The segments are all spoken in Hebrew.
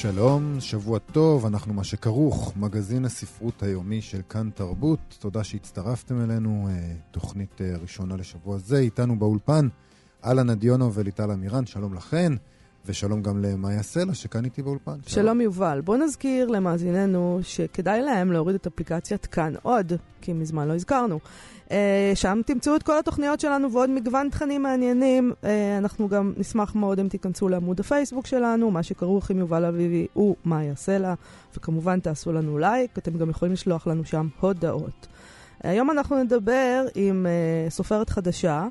שלום, שבוע טוב, אנחנו מה שכרוך, מגזין הספרות היומי של כאן תרבות. תודה שהצטרפתם אלינו, אה, תוכנית אה, ראשונה לשבוע זה. איתנו באולפן, אהלן אדיונו וליטל אמירן, שלום לכן, ושלום גם למאיה סלע, שכאן איתי באולפן. שלום. שלום יובל, בוא נזכיר למאזיננו שכדאי להם להוריד את אפליקציית כאן עוד, כי מזמן לא הזכרנו. אה, שם תמצאו את כל התוכניות שלנו ועוד מגוון תכנים מעניינים. אה, אנחנו גם נשמח מאוד אם תיכנסו לעמוד הפייסבוק שלנו, מה שכרוך עם יובל אביבי הוא מאיה סלע, וכמובן תעשו לנו לייק, אתם גם יכולים לשלוח לנו שם הודעות. היום אנחנו נדבר עם uh, סופרת חדשה,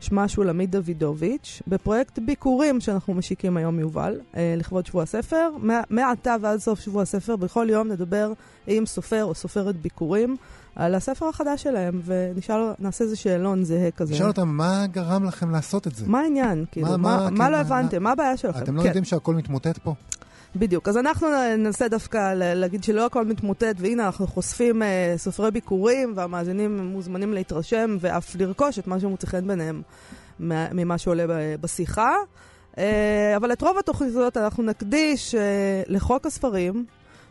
שמה שולמית דוידוביץ', בפרויקט ביקורים שאנחנו משיקים היום, יובל, uh, לכבוד שבוע הספר. מעתה ועד סוף שבוע הספר, בכל יום נדבר עם סופר או סופרת ביקורים. על הספר החדש שלהם, ונשאל, נעשה איזה שאלון זהה כזה. נשאל אותם, מה גרם לכם לעשות את זה? מה העניין? כאילו, מה, מה, מה כן, לא הבנתם? מה הבעיה שלכם? אתם לא כן. יודעים שהכל מתמוטט פה? בדיוק. אז אנחנו ננסה דווקא להגיד שלא הכל מתמוטט, והנה אנחנו חושפים אה, סופרי ביקורים, והמאזינים מוזמנים להתרשם ואף לרכוש את מה שמוצא חן ביניהם ממה שעולה בשיחה. אה, אבל את רוב התוכניות אנחנו נקדיש אה, לחוק הספרים,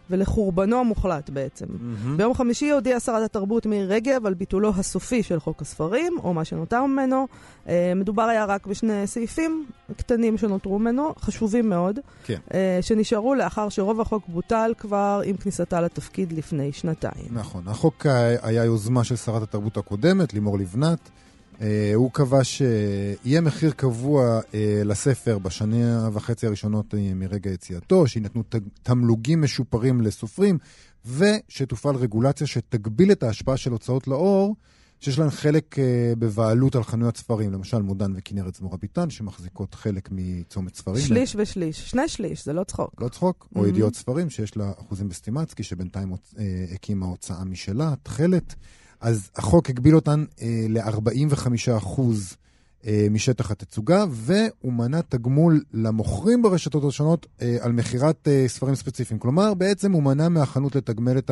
ולחורבנו המוחלט בעצם. Mm-hmm. ביום חמישי הודיעה שרת התרבות מירי רגב על ביטולו הסופי של חוק הספרים, או מה שנותר ממנו. Uh, מדובר היה רק בשני סעיפים קטנים שנותרו ממנו, חשובים מאוד, כן. uh, שנשארו לאחר שרוב החוק בוטל כבר עם כניסתה לתפקיד לפני שנתיים. נכון. החוק היה יוזמה של שרת התרבות הקודמת, לימור לבנת. Uh, הוא קבע שיהיה מחיר קבוע uh, לספר בשנה וחצי הראשונות uh, מרגע יציאתו, שיינתנו תמלוגים משופרים לסופרים, ושתופעל רגולציה שתגביל את ההשפעה של הוצאות לאור, שיש להן חלק בבעלות על חנויות ספרים, למשל מודן וכנרת זמורה ביטן, שמחזיקות חלק מצומת ספרים. שליש. ושליש, שני שליש, זה לא צחוק. לא צחוק, mm-hmm. או ידיעות ספרים, שיש לה אחוזים בסטימצקי, שבינתיים הקימה הוצאה משלה, תכלת. אז החוק הגביל אותן אה, ל-45% אה, משטח התצוגה, והוא מנע תגמול למוכרים ברשתות השונות אה, על מכירת אה, ספרים ספציפיים. כלומר, בעצם הוא מנע מהחנות לתגמל את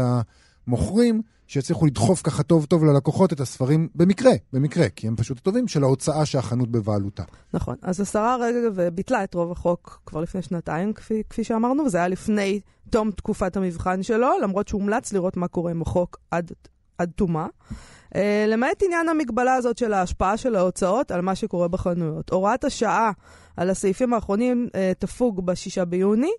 המוכרים, שיצליחו לדחוף ככה טוב טוב ללקוחות את הספרים במקרה, במקרה, כי הם פשוט טובים, של ההוצאה שהחנות בבעלותה. נכון. אז השרה רגב ביטלה את רוב החוק כבר לפני שנתיים, כפי, כפי שאמרנו, וזה היה לפני תום תקופת המבחן שלו, למרות שהומלץ לראות מה קורה עם החוק עד עד תומה. Uh, למעט עניין המגבלה הזאת של ההשפעה של ההוצאות על מה שקורה בחנויות. הוראת השעה על הסעיפים האחרונים uh, תפוג ב-6 ביוני,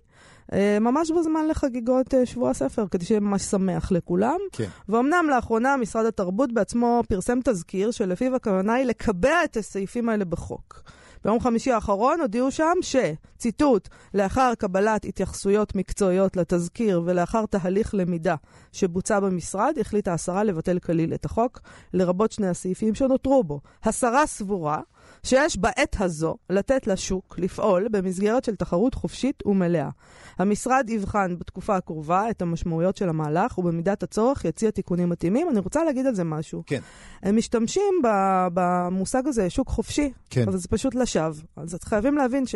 uh, ממש בזמן לחגיגות uh, שבוע הספר, כדי שיהיה ממש שמח לכולם. כן. ואומנם לאחרונה משרד התרבות בעצמו פרסם תזכיר שלפיו הכוונה היא לקבע את הסעיפים האלה בחוק. ביום חמישי האחרון הודיעו שם ש, ציטוט, לאחר קבלת התייחסויות מקצועיות לתזכיר ולאחר תהליך למידה שבוצע במשרד, החליטה השרה לבטל כליל את החוק, לרבות שני הסעיפים שנותרו בו. השרה סבורה שיש בעת הזו לתת לשוק לפעול במסגרת של תחרות חופשית ומלאה. המשרד יבחן בתקופה הקרובה את המשמעויות של המהלך, ובמידת הצורך יציע תיקונים מתאימים. אני רוצה להגיד על זה משהו. כן. הם משתמשים במושג הזה, שוק חופשי, כן. אבל זה פשוט לשווא. אז חייבים להבין ש...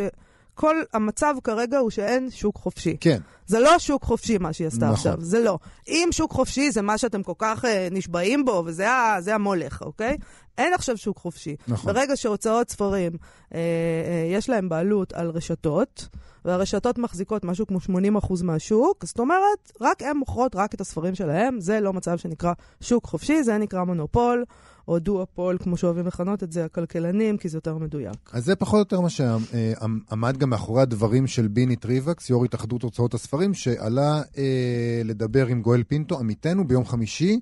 כל המצב כרגע הוא שאין שוק חופשי. כן. זה לא שוק חופשי מה שהיא עשתה נכון. עכשיו, זה לא. אם שוק חופשי זה מה שאתם כל כך uh, נשבעים בו, וזה זה המולך, אוקיי? אין עכשיו שוק חופשי. נכון. ברגע שהוצאות ספרים, אה, אה, יש להם בעלות על רשתות, והרשתות מחזיקות משהו כמו 80% מהשוק, זאת אומרת, רק הן מוכרות רק את הספרים שלהם, זה לא מצב שנקרא שוק חופשי, זה נקרא מונופול. או דואופול, כמו שאוהבים לכנות את זה, הכלכלנים, כי זה יותר מדויק. אז זה פחות או יותר מה שעמד גם מאחורי הדברים של בני טריווקס, יו"ר התאחדות הוצאות הספרים, שעלה אה, לדבר עם גואל פינטו, עמיתנו, ביום חמישי.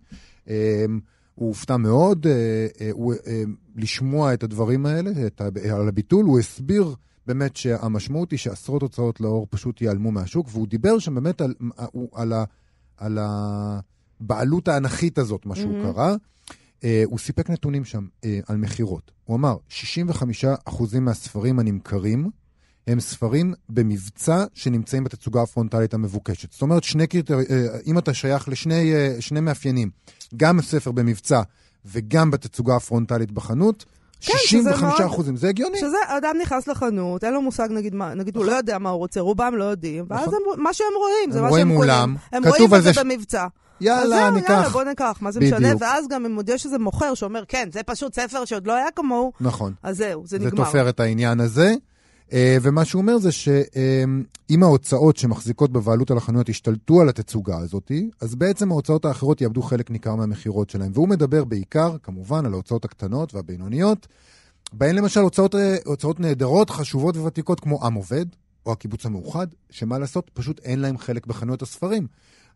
אה, הוא הופתע מאוד אה, אה, אה, לשמוע את הדברים האלה, את, על הביטול. הוא הסביר באמת שהמשמעות היא שעשרות הוצאות לאור פשוט ייעלמו מהשוק, והוא דיבר שם באמת על, על, על, על הבעלות האנכית הזאת, מה שהוא mm-hmm. קרא. Uh, הוא סיפק נתונים שם uh, על מכירות. הוא אמר, 65% מהספרים הנמכרים הם ספרים במבצע שנמצאים בתצוגה הפרונטלית המבוקשת. זאת אומרת, שני קריטר... Uh, אם אתה שייך לשני uh, מאפיינים, גם ספר במבצע וגם בתצוגה הפרונטלית בחנות. כן, 65 שזה אחוזים, זה הגיוני. שזה, אדם נכנס לחנות, אין לו מושג, נגיד, מה, נגיד הוא לא יודע מה הוא רוצה, רובם לא יודעים, ואז נכון. הם, מה שהם רואים, זה הם מה שהם קונים. הם כתוב רואים על את זה זה במבצע. אז יאללה, זהו, יאללה, ניקח. בוא ניקח, מה זה בדיוק. משנה? ואז גם אם עוד יש איזה מוכר שאומר, כן, זה פשוט ספר שעוד לא היה כמוהו, נכון. אז זהו, זה זה נגמר. תופר את העניין הזה. אה, ומה שהוא אומר זה שאם ההוצאות שמחזיקות בבעלות על החנויות ישתלטו על התצוגה הזאת, אז בעצם ההוצאות האחרות יאבדו חלק ניכר מהמכירות שלהם. והוא מדבר בעיקר, כמובן, על ההוצאות הקטנות והבינוניות, בהן למשל הוצאות, אה, הוצאות נהדרות, חשובות וותיקות כמו עם עובד, או הקיבוץ המאוחד, שמה לעשות, פשוט אין להם חלק בחנויות הספרים.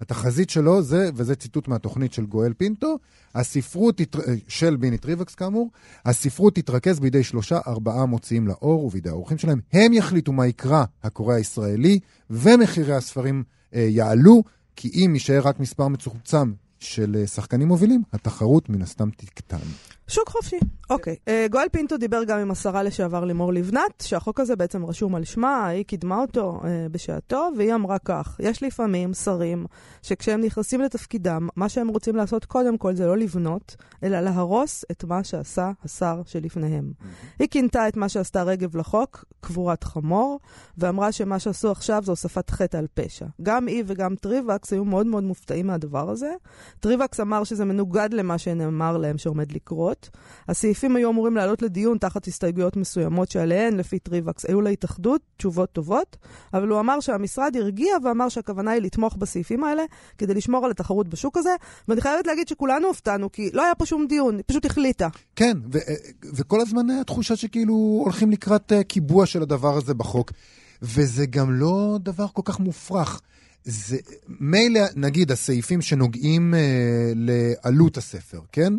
התחזית שלו זה, וזה ציטוט מהתוכנית של גואל פינטו, הספרות תתר... של בני טריווקס כאמור, הספרות תתרכז בידי שלושה ארבעה מוציאים לאור ובידי העורכים שלהם. הם יחליטו מה יקרא הקורא הישראלי, ומחירי הספרים אה, יעלו, כי אם יישאר רק מספר מצומצם של אה, שחקנים מובילים, התחרות מן הסתם תקטן. שוק חופשי. אוקיי. אה, גואל פינטו דיבר גם עם השרה לשעבר לימור לבנת, שהחוק הזה בעצם רשום על שמה, היא קידמה אותו אה, בשעתו, והיא אמרה כך, יש לפעמים שרים שכשהם נכנסים לתפקידם, מה שהם רוצים לעשות קודם כל זה לא לבנות, אלא להרוס את מה שעשה השר שלפניהם. היא כינתה את מה שעשתה רגב לחוק, קבורת חמור, ואמרה שמה שעשו עכשיו זה הוספת חטא על פשע. גם היא וגם טריווקס היו מאוד מאוד מופתעים מהדבר הזה. טריווקס אמר שזה מנוגד למה שנאמר להם שעומד לקרות. הסעיפים היו אמורים לעלות לדיון תחת הסתייגויות מסוימות שעליהן, לפי טריווקס, היו להתאחדות תשובות טובות, אבל הוא אמר שהמשרד הרגיע ואמר שהכוונה היא לתמוך בסעיפים האלה כדי לשמור על התחרות בשוק הזה, ואני חייבת להגיד שכולנו הופתענו, כי לא היה פה שום דיון, היא פשוט החליטה. כן, ו- אה, וכל הזמן היה תחושה שכאילו הולכים לקראת אה, קיבוע של הדבר הזה בחוק, וזה גם לא דבר כל כך מופרך. זה מילא, נגיד, הסעיפים שנוגעים אה, לעלות הספר, כן?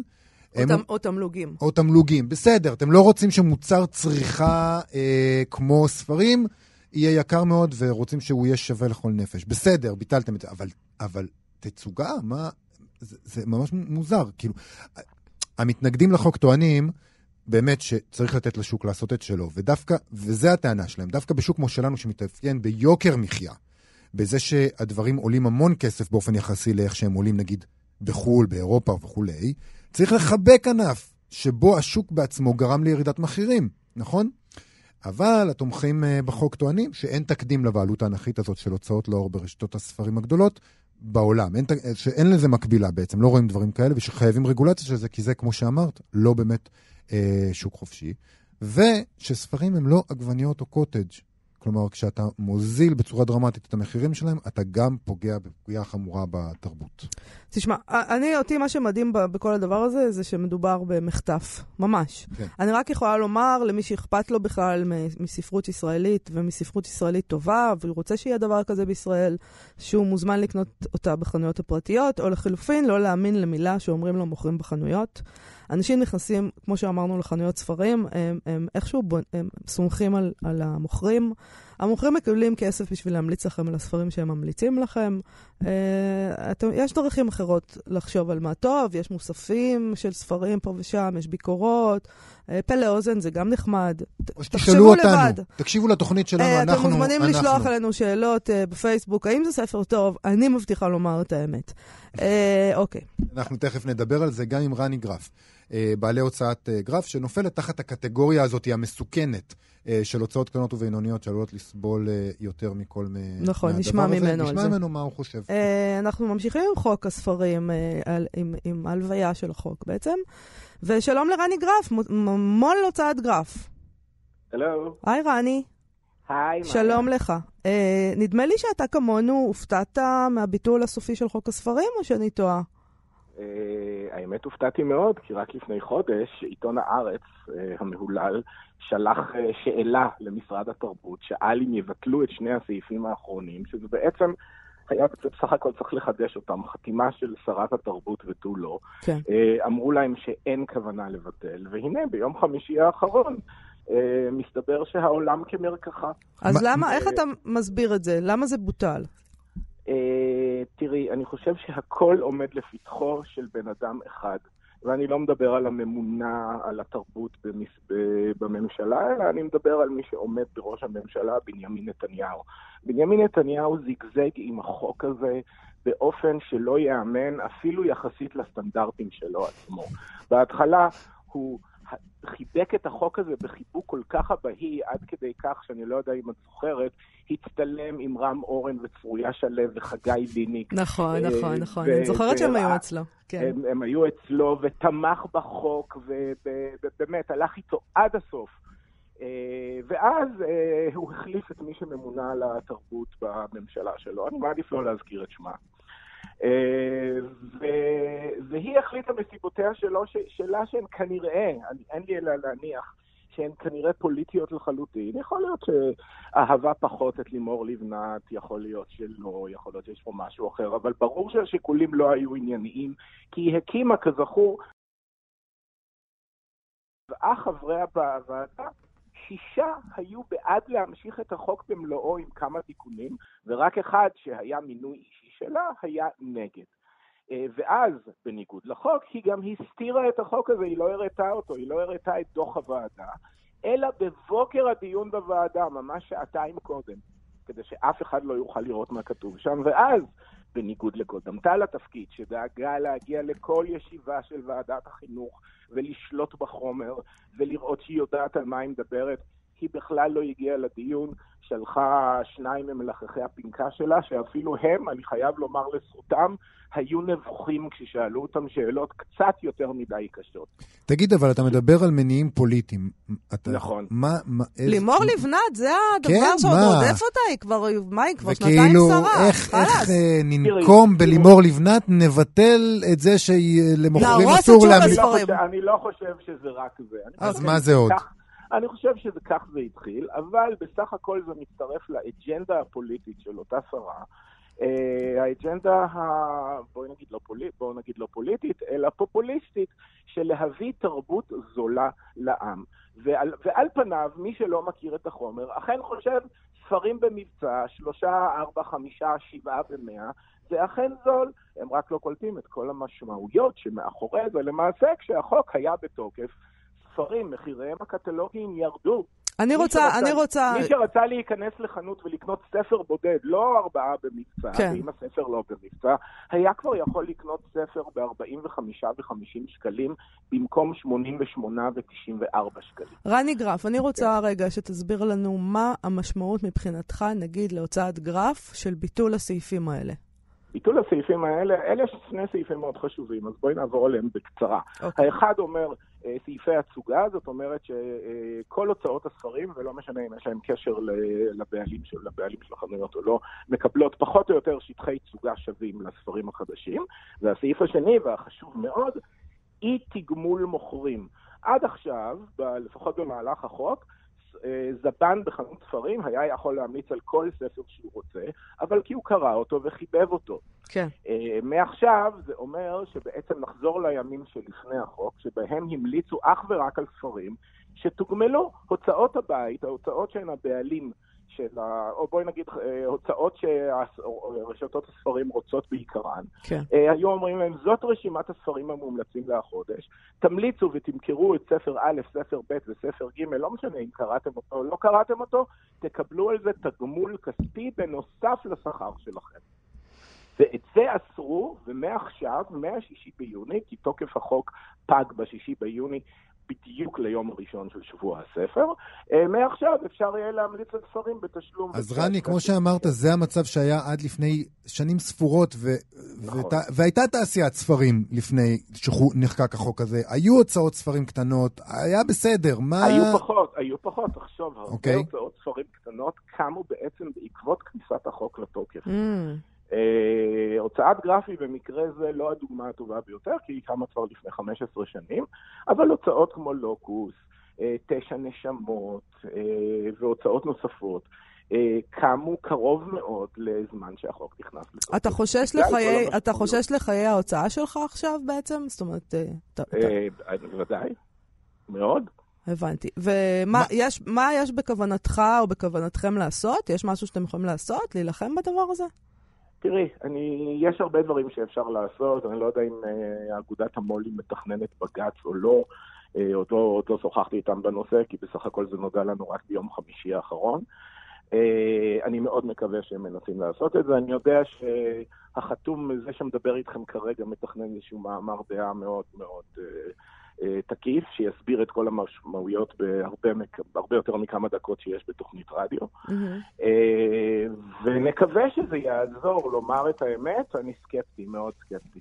הם- או, או תמלוגים. או תמלוגים. בסדר, אתם לא רוצים שמוצר צריכה אה, כמו ספרים יהיה יקר מאוד ורוצים שהוא יהיה שווה לכל נפש. בסדר, ביטלתם את זה, אבל, אבל תצוגה, מה... זה, זה ממש מוזר. כאילו, המתנגדים לחוק טוענים באמת שצריך לתת לשוק לעשות את שלו, ודווקא, וזה הטענה שלהם, דווקא בשוק כמו שלנו שמתאפיין ביוקר מחיה, בזה שהדברים עולים המון כסף באופן יחסי לאיך שהם עולים נגיד בחו"ל, באירופה וכולי, צריך לחבק ענף שבו השוק בעצמו גרם לירידת מחירים, נכון? אבל התומכים אה, בחוק טוענים שאין תקדים לבעלות האנכית הזאת של הוצאות לאור ברשתות הספרים הגדולות בעולם. אין, ת- שאין לזה מקבילה בעצם, לא רואים דברים כאלה, ושחייבים רגולציה של זה, כי זה, כמו שאמרת, לא באמת אה, שוק חופשי. ושספרים הם לא עגבניות או קוטג'. כלומר, כשאתה מוזיל בצורה דרמטית את המחירים שלהם, אתה גם פוגע בפגיעה חמורה בתרבות. תשמע, אני, אותי מה שמדהים בכל הדבר הזה, זה שמדובר במחטף, ממש. כן. אני רק יכולה לומר למי שאכפת לו בכלל מספרות ישראלית ומספרות ישראלית טובה, והוא רוצה שיהיה דבר כזה בישראל, שהוא מוזמן לקנות אותה בחנויות הפרטיות, או לחלופין, לא להאמין למילה שאומרים לו מוכרים בחנויות. אנשים נכנסים, כמו שאמרנו, לחנויות ספרים, הם, הם איכשהו בונ... הם סומכים על, על המוכרים. המוכרים מקבלים כסף בשביל להמליץ לכם על הספרים שהם ממליצים לכם. אה, אתם, יש דרכים אחרות לחשוב על מה טוב, יש מוספים של ספרים פה ושם, יש ביקורות, אה, פה לאוזן זה גם נחמד. או תחשבו שתשאלו אותנו, לבד. תקשיבו לתוכנית שלנו, אה, אנחנו... אתם מוזמנים אנחנו. לשלוח אלינו שאלות בפייסבוק, האם זה ספר טוב? אני מבטיחה לומר את האמת. אוקיי. אנחנו תכף נדבר על זה גם עם רני גרף, בעלי הוצאת אה, גרף, שנופלת תחת הקטגוריה הזאת המסוכנת אה, של הוצאות קטנות ובינוניות שעלולות לסבול אה, יותר מכל נכון, מהדבר נשמע הזה. ממנו על נשמע זה. ממנו מה הוא חושב. אה, אנחנו ממשיכים עם חוק הספרים, אה, על- עם- עם ההלוויה של החוק בעצם. ושלום לרני גרף, מו"ל הוצאת גרף. הלו. היי רני, היי. שלום לך. אה, נדמה לי שאתה כמונו הופתעת מהביטול הסופי של חוק הספרים, או שאני טועה? Uh, האמת הופתעתי מאוד, כי רק לפני חודש עיתון הארץ uh, המהולל שלח uh, שאלה למשרד התרבות, שאל אם יבטלו את שני הסעיפים האחרונים, שזה בעצם היה בסך הכל צריך לחדש אותם, חתימה של שרת התרבות ותו לא. כן. Uh, אמרו להם שאין כוונה לבטל, והנה ביום חמישי האחרון מסתבר שהעולם כמרקחה. אז מה- למה, איך אתה מסביר את זה? למה זה בוטל? תראי, אני חושב שהכל עומד לפתחו של בן אדם אחד. ואני לא מדבר על הממונה על התרבות במס... בממשלה, אלא אני מדבר על מי שעומד בראש הממשלה, בנימין נתניהו. בנימין נתניהו זיגזג עם החוק הזה באופן שלא ייאמן, אפילו יחסית לסטנדרטים שלו עצמו. בהתחלה הוא חיבק את החוק הזה בחיבוק כל כך אבהי, עד כדי כך, שאני לא יודע אם את זוכרת, הצטלם עם רם אורן וצרויה שלו וחגי ביניק. נכון, אה, נכון, נכון. אני זוכרת שהם היו אצלו. כן. הם, הם היו אצלו ותמך בחוק, ובאמת הלך איתו עד הסוף. אה, ואז אה, הוא החליף את מי שממונה על התרבות בממשלה שלו. אני מעדיף לא להזכיר את שמה. אה, והיא החליטה מסיבותיה שלו, שלה שהן כנראה, אין לי אלא להניח, שהן כנראה פוליטיות לחלוטין. יכול להיות שאהבה פחות את לימור לבנת, יכול להיות שלא, יכול להיות שיש פה משהו אחר, אבל ברור שהשיקולים לא היו ענייניים, כי היא הקימה, כזכור, ואח חברי הוועדה שישה היו בעד להמשיך את החוק במלואו עם כמה תיקונים, ורק אחד שהיה מינוי אישי שלה היה נגד. אה, ואז, בניגוד לחוק, היא גם הסתירה את החוק הזה, היא לא הראתה אותו, היא לא הראתה את דוח הוועדה, אלא בבוקר הדיון בוועדה, ממש שעתיים קודם, כדי שאף אחד לא יוכל לראות מה כתוב שם, ואז, בניגוד לקודמתה לתפקיד, שדאגה להגיע לכל ישיבה של ועדת החינוך ולשלוט בחומר ולראות שהיא יודעת על מה היא מדברת, היא בכלל לא הגיעה לדיון, שלחה שניים ממלחכי הפנקה שלה, שאפילו הם, אני חייב לומר לזכותם, היו נבוכים כששאלו אותם שאלות קצת יותר מדי קשות. תגיד, אבל אתה מדבר על מניעים פוליטיים. אתה, נכון. מה, מה, איזה... לימור לבנת, זה הדבר כן, שעוד רודף אותה, היא כבר, מה, היא כבר שנתיים שרה. וכאילו, איך, איך אה, ננקום בלימור לבנת, נבטל את זה שלמוכרים אסור להעמיד... אני לא חושב שזה רק זה. אז מה זה עוד? אני חושב שכך זה התחיל, אבל בסך הכל זה מצטרף לאג'נדה הפוליטית של אותה שרה. Uh, האג'נדה, ה... בואי נגיד, לא פוליט, בוא נגיד לא פוליטית, אלא פופוליסטית, של להביא תרבות זולה לעם. ועל, ועל פניו, מי שלא מכיר את החומר, אכן חושב ספרים במבצע, שלושה, ארבע, חמישה, שבעה במאה, זה אכן זול. הם רק לא קולטים את כל המשמעויות שמאחורי זה. למעשה, כשהחוק היה בתוקף, ספרים, מחיריהם הקטלוגיים ירדו. אני רוצה, שרצה, אני רוצה... מי שרצה להיכנס לחנות ולקנות ספר בודד, לא ארבעה במבצע, כן. ואם הספר לא במבצע, היה כבר יכול לקנות ספר ב-45 ו-50 שקלים, במקום 88 ו-94 שקלים. רני גרף, אני רוצה כן. רגע שתסביר לנו מה המשמעות מבחינתך, נגיד, להוצאת גרף של ביטול הסעיפים האלה. ביטול הסעיפים האלה, אלה שני סעיפים מאוד חשובים, אז בואי נעבור עליהם בקצרה. אוקיי. האחד אומר סעיפי הצוגה, זאת אומרת שכל הוצאות הספרים, ולא משנה אם יש להם קשר לבעלים של, לבעלים של החנויות או לא, מקבלות פחות או יותר שטחי צוגה שווים לספרים החדשים. והסעיף השני, והחשוב מאוד, אי תגמול מוכרים. עד עכשיו, לפחות במהלך החוק, זבן בחנות ספרים היה יכול להמליץ על כל ספר שהוא רוצה, אבל כי הוא קרא אותו וחיבב אותו. כן. Uh, מעכשיו זה אומר שבעצם נחזור לימים שלפני החוק, שבהם המליצו אך ורק על ספרים שתוגמלו הוצאות הבית, ההוצאות שהן הבעלים של ה... או בואי נגיד, אה, הוצאות שרשתות הספרים רוצות בעיקרן. כן. אה, היו אומרים להם, זאת רשימת הספרים המומלצים לחודש, תמליצו ותמכרו את ספר א', ספר ב' וספר ג', לא משנה אם קראתם אותו או לא קראתם אותו, תקבלו על זה תגמול כספי בנוסף לשכר שלכם. ואת זה אסרו, ומעכשיו, מהשישי ביוני, כי תוקף החוק פג בשישי ביוני, בדיוק ליום הראשון של שבוע הספר. אה, מעכשיו אפשר יהיה להמליץ על ספרים בתשלום. אז רני, כמו שאמרת, זה המצב שהיה עד לפני שנים ספורות, ו... נכון. ות... והייתה תעשיית ספרים לפני שנחקק החוק הזה. היו הוצאות ספרים קטנות, היה בסדר, מה... היו פחות, היו פחות. תחשוב, הרבה okay. אוקיי. הוצאות ספרים קטנות קמו בעצם בעקבות כניסת החוק לתוקף. Mm. Uh, הוצאת גרפי במקרה זה לא הדוגמה הטובה ביותר, כי היא קמה כבר לפני 15 שנים, אבל הוצאות כמו לוקוס, uh, תשע נשמות uh, והוצאות נוספות. קמו קרוב מאוד לזמן שהחוק נכנס לתוקף. אתה חושש לחיי, אתה חושש לחיי ההוצאה שלך עכשיו בעצם? זאת אומרת... בוודאי, מאוד. הבנתי. ומה יש, יש בכוונתך או בכוונתכם לעשות? יש משהו שאתם יכולים לעשות? להילחם בדבר הזה? תראי, אני, יש הרבה דברים שאפשר לעשות, אני לא יודע אם אה, אגודת המו"לים מתכננת בג"ץ או לא, אה, עוד עוד לא שוחחתי איתם בנושא, כי בסך הכל זה נודע לנו רק ביום חמישי האחרון. אה, אני מאוד מקווה שהם מנסים לעשות את זה. אני יודע שהחתום, זה שמדבר איתכם כרגע, מתכנן איזשהו מאמר דעה מאוד מאוד אה, תקיף, שיסביר את כל המשמעויות בהרבה הרבה יותר מכמה דקות שיש בתוכנית רדיו. Mm-hmm. ונקווה שזה יעזור לומר את האמת, אני סקפטי, מאוד סקפטי.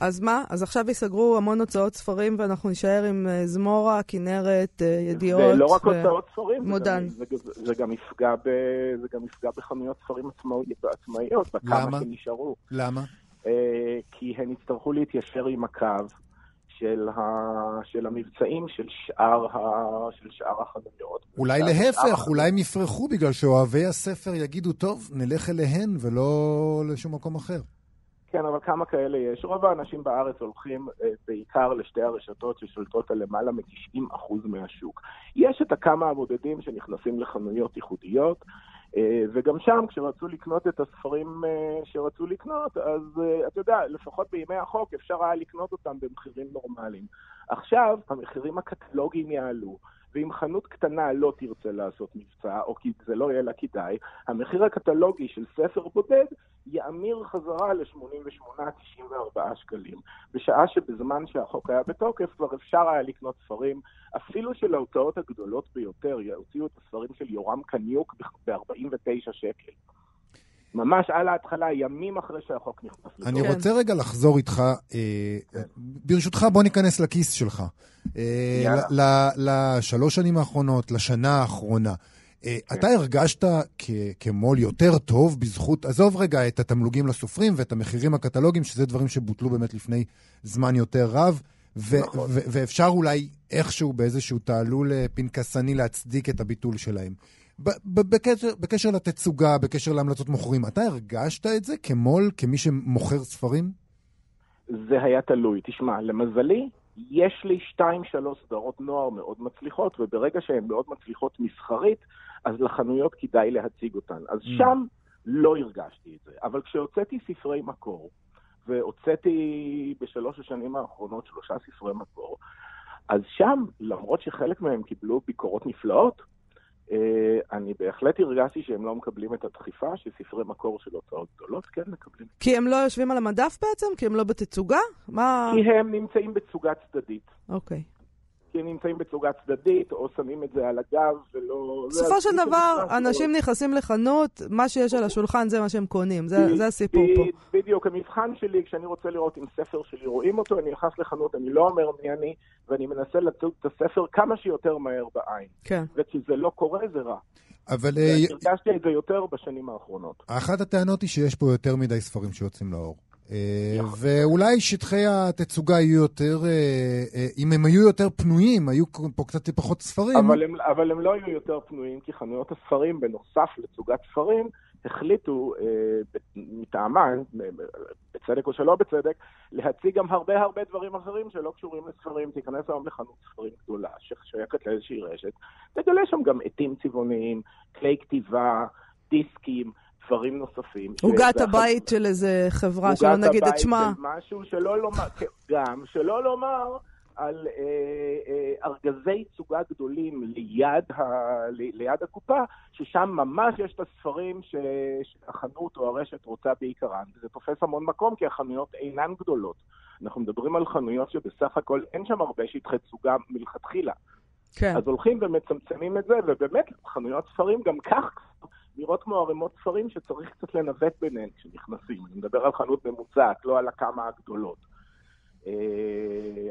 אז מה? אז עכשיו ייסגרו המון הוצאות ספרים ואנחנו נישאר עם אה, זמורה, כנרת, אה, ידיעות. זה לא רק ו... הוצאות ספרים, מודן. זה, גם, זה, זה, גם יפגע ב, זה גם יפגע בחנויות ספרים עצמאיות, עצמאיות בכמה שנשארו. למה? אה, כי הן יצטרכו להתיישר עם הקו של, ה, של המבצעים של שאר, ה, של שאר החנויות. אולי להפך, אולי הם יפרחו בגלל שאוהבי הספר יגידו, טוב, נלך אליהן ולא לשום מקום אחר. כן, אבל כמה כאלה יש? רוב האנשים בארץ הולכים אה, בעיקר לשתי הרשתות ששולטות על למעלה מ-90% מהשוק. יש את הכמה הבודדים שנכנסים לחנויות ייחודיות, וגם שם, כשרצו לקנות את הספרים אה, שרצו לקנות, אז אה, אתה יודע, לפחות בימי החוק אפשר היה לקנות אותם במחירים נורמליים. עכשיו, המחירים הקטלוגיים יעלו. ואם חנות קטנה לא תרצה לעשות מבצע, או כי זה לא יהיה לה כדאי, המחיר הקטלוגי של ספר בודד יאמיר חזרה ל-88-94 שקלים. בשעה שבזמן שהחוק היה בתוקף כבר אפשר היה לקנות ספרים, אפילו של ההוצאות הגדולות ביותר, הוציאו את הספרים של יורם קניוק ב-49 שקל. ממש על ההתחלה, ימים אחרי שהחוק נכנס לתוקף. אני רוצה רגע לחזור איתך, אה, ברשותך בוא ניכנס לכיס שלך. אה, לשלוש שנים האחרונות, לשנה האחרונה. אה, כן. אתה הרגשת כמו"ל יותר טוב בזכות, עזוב רגע את התמלוגים לסופרים ואת המחירים הקטלוגיים, שזה דברים שבוטלו באמת לפני זמן יותר רב, נכון. ואפשר אולי איכשהו באיזשהו תעלול פנקסני להצדיק את הביטול שלהם. בקשר, בקשר לתצוגה, בקשר להמלצות מוכרים, אתה הרגשת את זה כמו"ל, כמי שמוכר ספרים? זה היה תלוי. תשמע, למזלי, יש לי שתיים, שלוש סדרות נוער מאוד מצליחות, וברגע שהן מאוד מצליחות מסחרית, אז לחנויות כדאי להציג אותן. אז mm. שם לא הרגשתי את זה. אבל כשהוצאתי ספרי מקור, והוצאתי בשלוש השנים האחרונות שלושה ספרי מקור, אז שם, למרות שחלק מהם קיבלו ביקורות נפלאות, אני בהחלט הרגשתי שהם לא מקבלים את הדחיפה שספרי מקור של הוצאות גדולות כן מקבלים. כי הם לא יושבים על המדף בעצם? כי הם לא בתצוגה? מה... כי הם נמצאים בתצוגה צדדית. אוקיי. כי הם נמצאים בצוגה צדדית, או שמים את זה על הגב, ולא... בסופו של דבר, אנשים נכנסים לחנות, מה שיש על השולחן זה מה שהם קונים, זה, זה הסיפור פה. בדיוק, המבחן שלי, כשאני רוצה לראות אם ספר שלי רואים אותו, אני נכנס לחנות, אני לא אומר מי אני, ואני מנסה לצוג את הספר כמה שיותר מהר בעין. כן. וכשזה לא קורה, זה רע. אבל... אה, הרגשתי את זה יותר בשנים האחרונות. אחת הטענות היא שיש פה יותר מדי ספרים שיוצאים לאור. אה, ואולי שטחי התצוגה יהיו יותר, אה, אה, אם הם היו יותר פנויים, היו פה קצת פחות ספרים. אבל הם, אבל הם לא היו יותר פנויים, כי חנויות הספרים, בנוסף לתצוגת ספרים, החליטו מטעמן, בצדק או שלא בצדק, להציג גם הרבה הרבה דברים אחרים שלא קשורים לספרים. תיכנס היום לחנות ספרים גדולה ששייכת לאיזושהי רשת, תגלה שם גם עטים צבעוניים, כלי כתיבה, דיסקים. דברים נוספים. עוגת הבית של איזה חברה, שלא נגיד את שמה. עוגת הבית של משהו שלא לומר, גם, שלא לומר על אה, אה, ארגזי צוגה גדולים ליד, ה, ליד הקופה, ששם ממש יש את הספרים ש, שהחנות או הרשת רוצה בעיקרן. זה תופס המון מקום כי החנויות אינן גדולות. אנחנו מדברים על חנויות שבסך הכל אין שם הרבה שטחי צוגה מלכתחילה. כן. אז הולכים ומצמצמים את זה, ובאמת, חנויות ספרים גם כך נראות כמו ערימות ספרים שצריך קצת לנווט ביניהן כשנכנסים. אני מדבר על חנות ממוצעת, לא על הכמה הגדולות. אה,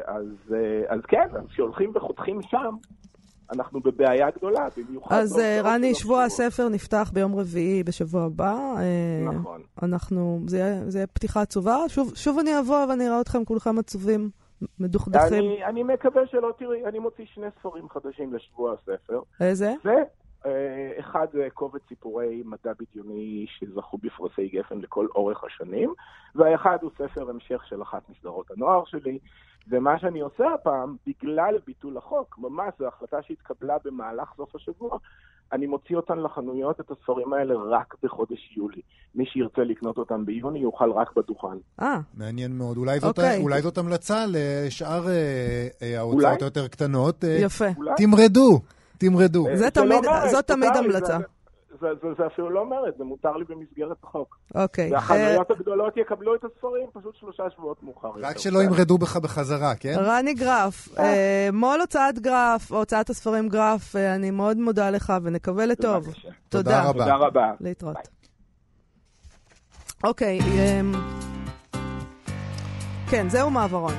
אז, אה, אז כן, אז כשהולכים וחותכים שם, אנחנו בבעיה גדולה, במיוחד... אז אה, רני, שבוע הספר נפתח ביום רביעי בשבוע הבא. נכון. אנחנו, זה יהיה פתיחה עצובה. שוב, שוב אני אבוא ואני אראה אתכם כולכם עצובים, מדוכדכים. אני, אני מקווה שלא, תראי, אני מוציא שני ספרים חדשים לשבוע הספר. איזה? אה, אחד זה קובץ סיפורי מדע בדיוני שזכו בפרסי גפן לכל אורך השנים, והאחד הוא ספר המשך של אחת מסדרות הנוער שלי. ומה שאני עושה הפעם, בגלל ביטול החוק, ממש זו החלטה שהתקבלה במהלך סוף השבוע, אני מוציא אותן לחנויות, את הספרים האלה, רק בחודש יולי. מי שירצה לקנות אותם ביוני יוכל רק בדוכן. אה, מעניין מאוד. אולי זאת, אוקיי. אולי זאת המלצה לשאר אה, אה, ההוצאות היותר קטנות. אה, יפה. אולי? תמרדו, תמרדו. אה, זה לא תמיד- מרד, זאת תמיד המלצה. זה- זה, זה, זה אפילו לא מרד, זה מותר לי במסגרת החוק. אוקיי. אה, והחנויות הגדולות יקבלו את הספרים פשוט שלושה שבועות מאוחר יותר. רק שלא ימרדו בך בחזרה, כן? רני גרף, אה, מו"ל הוצאת גרף, הוצאת הספרים גרף, אה, אני מאוד מודה לך ונקווה לטוב. תודה רבה. תודה רבה. להתראות. אוקיי, אמ, כן, זהו מעברון.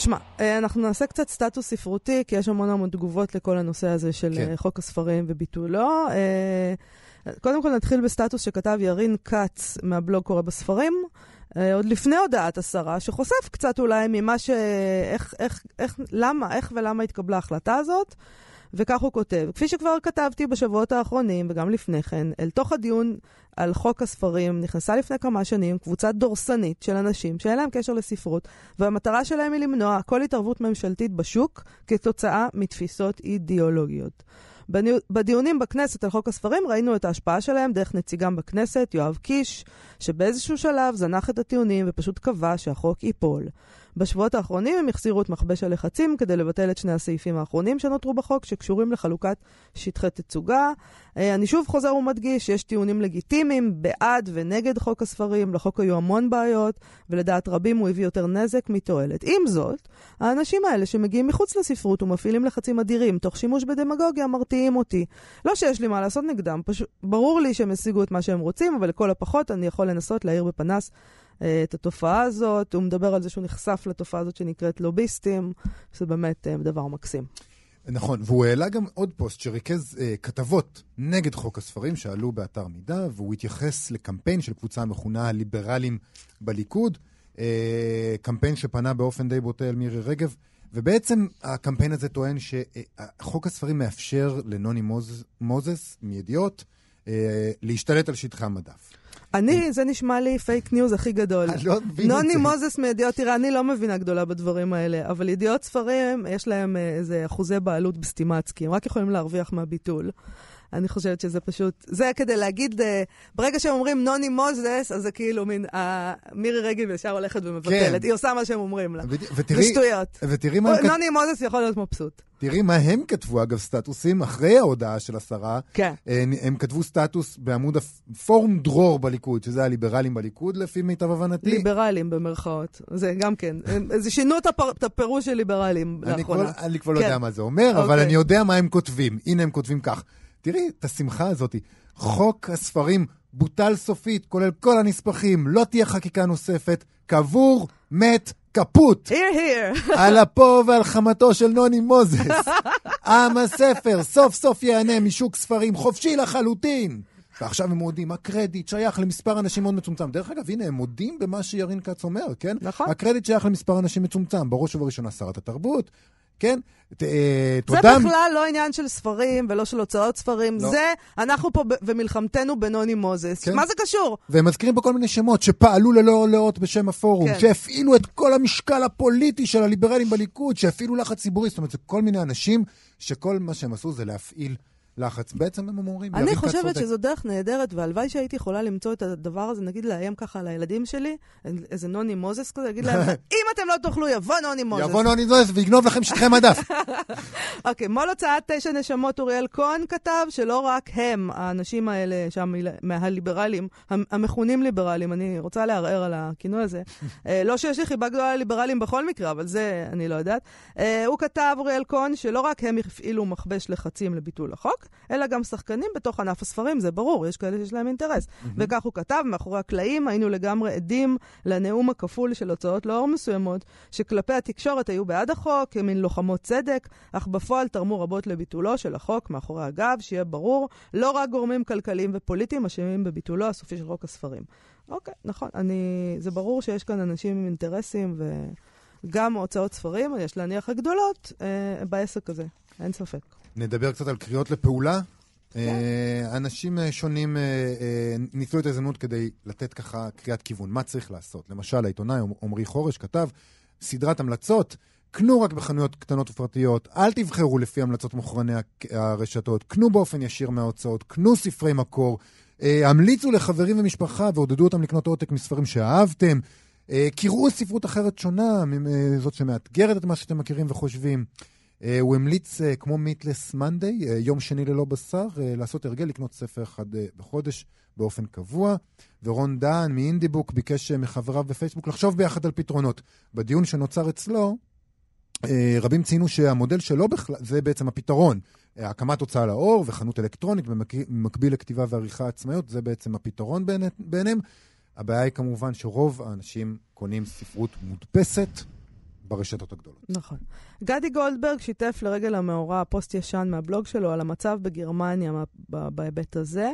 שמע, אה, אנחנו נעשה קצת סטטוס ספרותי, כי יש המון המון תגובות לכל הנושא הזה של כן. אה, חוק הספרים וביטולו. אה, קודם כל נתחיל בסטטוס שכתב ירין כץ מהבלוג קורא בספרים, עוד לפני הודעת השרה, שחושף קצת אולי ממה ש... איך, איך, איך, למה, איך ולמה התקבלה ההחלטה הזאת. וכך הוא כותב, כפי שכבר כתבתי בשבועות האחרונים וגם לפני כן, אל תוך הדיון על חוק הספרים נכנסה לפני כמה שנים קבוצה דורסנית של אנשים שאין להם קשר לספרות, והמטרה שלהם היא למנוע כל התערבות ממשלתית בשוק כתוצאה מתפיסות אידיאולוגיות. בדיונים בכנסת על חוק הספרים ראינו את ההשפעה שלהם דרך נציגם בכנסת, יואב קיש, שבאיזשהו שלב זנח את הטיעונים ופשוט קבע שהחוק ייפול. בשבועות האחרונים הם החזירו את מכבש הלחצים כדי לבטל את שני הסעיפים האחרונים שנותרו בחוק, שקשורים לחלוקת שטחי תצוגה. אה, אני שוב חוזר ומדגיש שיש טיעונים לגיטימיים בעד ונגד חוק הספרים, לחוק היו המון בעיות, ולדעת רבים הוא הביא יותר נזק מתועלת. עם זאת, האנשים האלה שמגיעים מחוץ לספרות ומפעילים לחצים אדירים, תוך שימוש בדמגוגיה, מרתיעים אותי. לא שיש לי מה לעשות נגדם, פשוט ברור לי שהם השיגו את מה שהם רוצים, אבל לכל הפחות אני יכול לנסות להאיר בפנס את התופעה הזאת. הוא מדבר על זה שהוא נחשף לתופעה הזאת שנקראת לוביסטים, שזה באמת אה, דבר מקסים. נכון, והוא העלה גם עוד פוסט שריכז אה, כתבות נגד חוק הספרים שעלו באתר מידע, והוא התייחס לקמפיין של קבוצה המכונה הליברלים בליכוד, אה, קמפיין שפנה באופן די בוטה אל מירי רגב, ובעצם הקמפיין הזה טוען שחוק הספרים מאפשר לנוני מוז, מוזס מידיעות אה, להשתלט על שטחי המדף. אני, זה נשמע לי פייק ניוז הכי גדול. אני לא מבין את נוני זה. מוזס מידיעות, תראה, אני לא מבינה גדולה בדברים האלה, אבל ידיעות ספרים, יש להם אה, איזה אחוזי בעלות בסטימצקי, הם רק יכולים להרוויח מהביטול. אני חושבת שזה פשוט, זה כדי להגיד, אה, ברגע שהם אומרים נוני מוזס, אז זה כאילו מין, אה, מירי רגב ישר הולכת ומבטלת, כן. היא עושה מה שהם אומרים לה. בדיוק, זה ותראי, שטויות. ותראי מה הם, כת... נוני מוזס יכול להיות מבסוט. תראי מה הם כתבו, אגב, סטטוסים אחרי ההודעה של השרה. כן. אה, הם כתבו סטטוס בעמוד הפורום דרור בליכוד, שזה הליברלים בליכוד, לפי מיטב הבנתי. ליברלים במרכאות. זה גם כן. הם- זה שינו את הפר- את הפירוש של ליברלים אני לאחרונה. אני כבר לא כן. יודע מה זה אומר, אבל אוקיי. אני יודע מה הם כותבים. הנה הם כותבים כך. תראי את השמחה הזאת. חוק הספרים בוטל סופית, כולל כל הנספחים, לא תהיה חקיקה נוספת, קבור, מת, קפוט. here, here. על אפו ועל חמתו של נוני מוזס. עם הספר סוף סוף ייהנה משוק ספרים חופשי לחלוטין. ועכשיו הם מודים, הקרדיט שייך למספר אנשים מאוד מצומצם. דרך אגב, הנה, הם מודים במה שירין כץ אומר, כן? נכון. הקרדיט שייך למספר אנשים מצומצם, בראש ובראשונה שרת התרבות, כן? אה, זה תודה. בכלל לא עניין של ספרים ולא של הוצאות ספרים, לא. זה אנחנו פה ומלחמתנו בנוני מוזס. כן. מה זה קשור? והם מזכירים פה כל מיני שמות שפעלו ללא לאות בשם הפורום. כן. שהפעילו את כל המשקל הפוליטי של הליברלים בליכוד, שהפעילו לחץ ציבורי. זאת אומרת, זה כל מיני אנשים שכל מה שהם עשו זה להפעיל לחץ. בעצם הם אומרים, אני חושבת. שזו דרך נהדרת, והלוואי שהייתי יכולה למצוא את הדבר הזה, נגיד לאיים ככה על הילדים שלי, איזה נוני מוזס כזה, להגיד להם, אם אתם לא תאכלו, יבוא נוני מוזס. יבוא נוני זויס ויגנוב לכם שטחי מדף. אוקיי, מו"ל הוצאת תשע נשמות אוריאל כהן כתב שלא רק הם, האנשים האלה שם מהליברלים, המ- המכונים ליברלים, אני רוצה לערער על הכינוי הזה. אה, לא שיש לי חיבה גדולה לליברלים בכל מקרה, אבל זה אני לא יודעת. אה, הוא כתב, אוריאל כהן, שלא רק הם הפעילו מכבש לחצים לביטול החוק, אלא גם שחקנים בתוך ענף הספרים, זה ברור, יש כאלה שיש להם אינטרס. וכך הוא כתב, מאחורי הקלעים היינו לגמרי עדים לנאום הכפול של הוצאות לאור מסוימות, שכלפי התקשורת היו בעד החוק, כמין לוחמות צדק, אך בפועל תרמו רבות לביטולו של החוק מאחורי הגב, שיהיה ברור, לא רק גורמים כלכליים ופוליטיים אשמים בביטולו הסופי של חוק הספרים. אוקיי, נכון, אני... זה ברור שיש כאן אנשים עם אינטרסים וגם הוצאות ספרים, יש להניח הגדולות, אה, בעסק הזה, אין ספק. נדבר קצת על קריאות לפעולה. אה, אנשים אה, שונים אה, ניצלו את ההזדמנות כדי לתת ככה קריאת כיוון, מה צריך לעשות. למשל, העיתונאי עמרי חורש כתב סדרת המלצות קנו רק בחנויות קטנות ופרטיות, אל תבחרו לפי המלצות מוכרני הרשתות, קנו באופן ישיר מההוצאות, קנו ספרי מקור, אה, המליצו לחברים ומשפחה ועודדו אותם לקנות עותק מספרים שאהבתם, אה, קראו ספרות אחרת שונה, זאת שמאתגרת את מה שאתם מכירים וחושבים. אה, הוא המליץ, אה, כמו מיטלס מנדי, אה, יום שני ללא בשר, לעשות הרגל לקנות ספר אחד בחודש באופן קבוע. ורון דהן מאינדיבוק ביקש מחבריו בפייסבוק לחשוב ביחד על פתרונות. בדיון שנוצר אצלו, רבים ציינו שהמודל שלו בכלל, זה בעצם הפתרון. הקמת הוצאה לאור וחנות אלקטרונית במקביל לכתיבה ועריכה עצמאיות, זה בעצם הפתרון בעיניהם. הבעיה היא כמובן שרוב האנשים קונים ספרות מודפסת ברשתות הגדולות. נכון. גדי גולדברג שיתף לרגל המאורע פוסט ישן מהבלוג שלו על המצב בגרמניה בהיבט הזה.